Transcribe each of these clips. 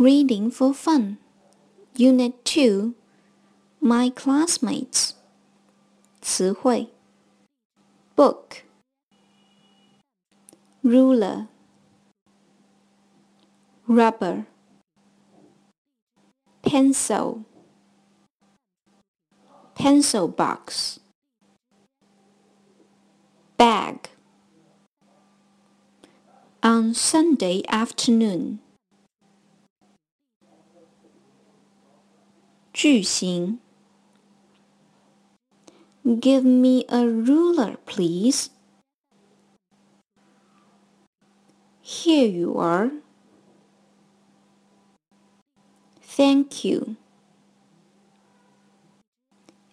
Reading for Fun, Unit 2 My Classmates. 词汇。Book. Ruler. Rubber. Pencil. Pencil box. Bag. On Sunday afternoon 句型 Give me a ruler, please. Here you are. Thank you.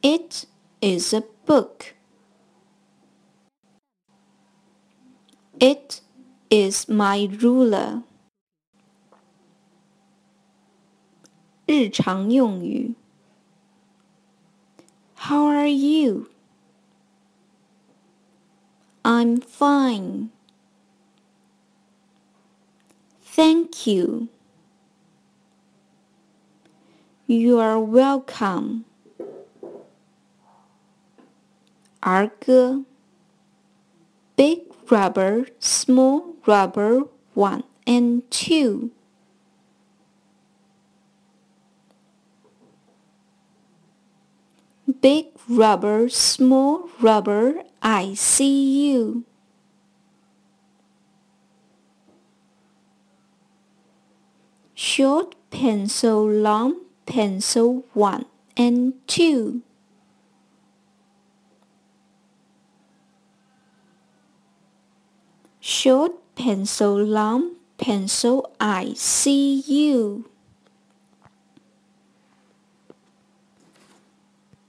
It is a book. It is my ruler. 日常用语 How are you? I'm fine. Thank you. You are welcome. 儿歌 Big rubber, small rubber, one and two. Big rubber, small rubber, I see you. Short pencil, long pencil, one and two. Short pencil, long pencil, I see you.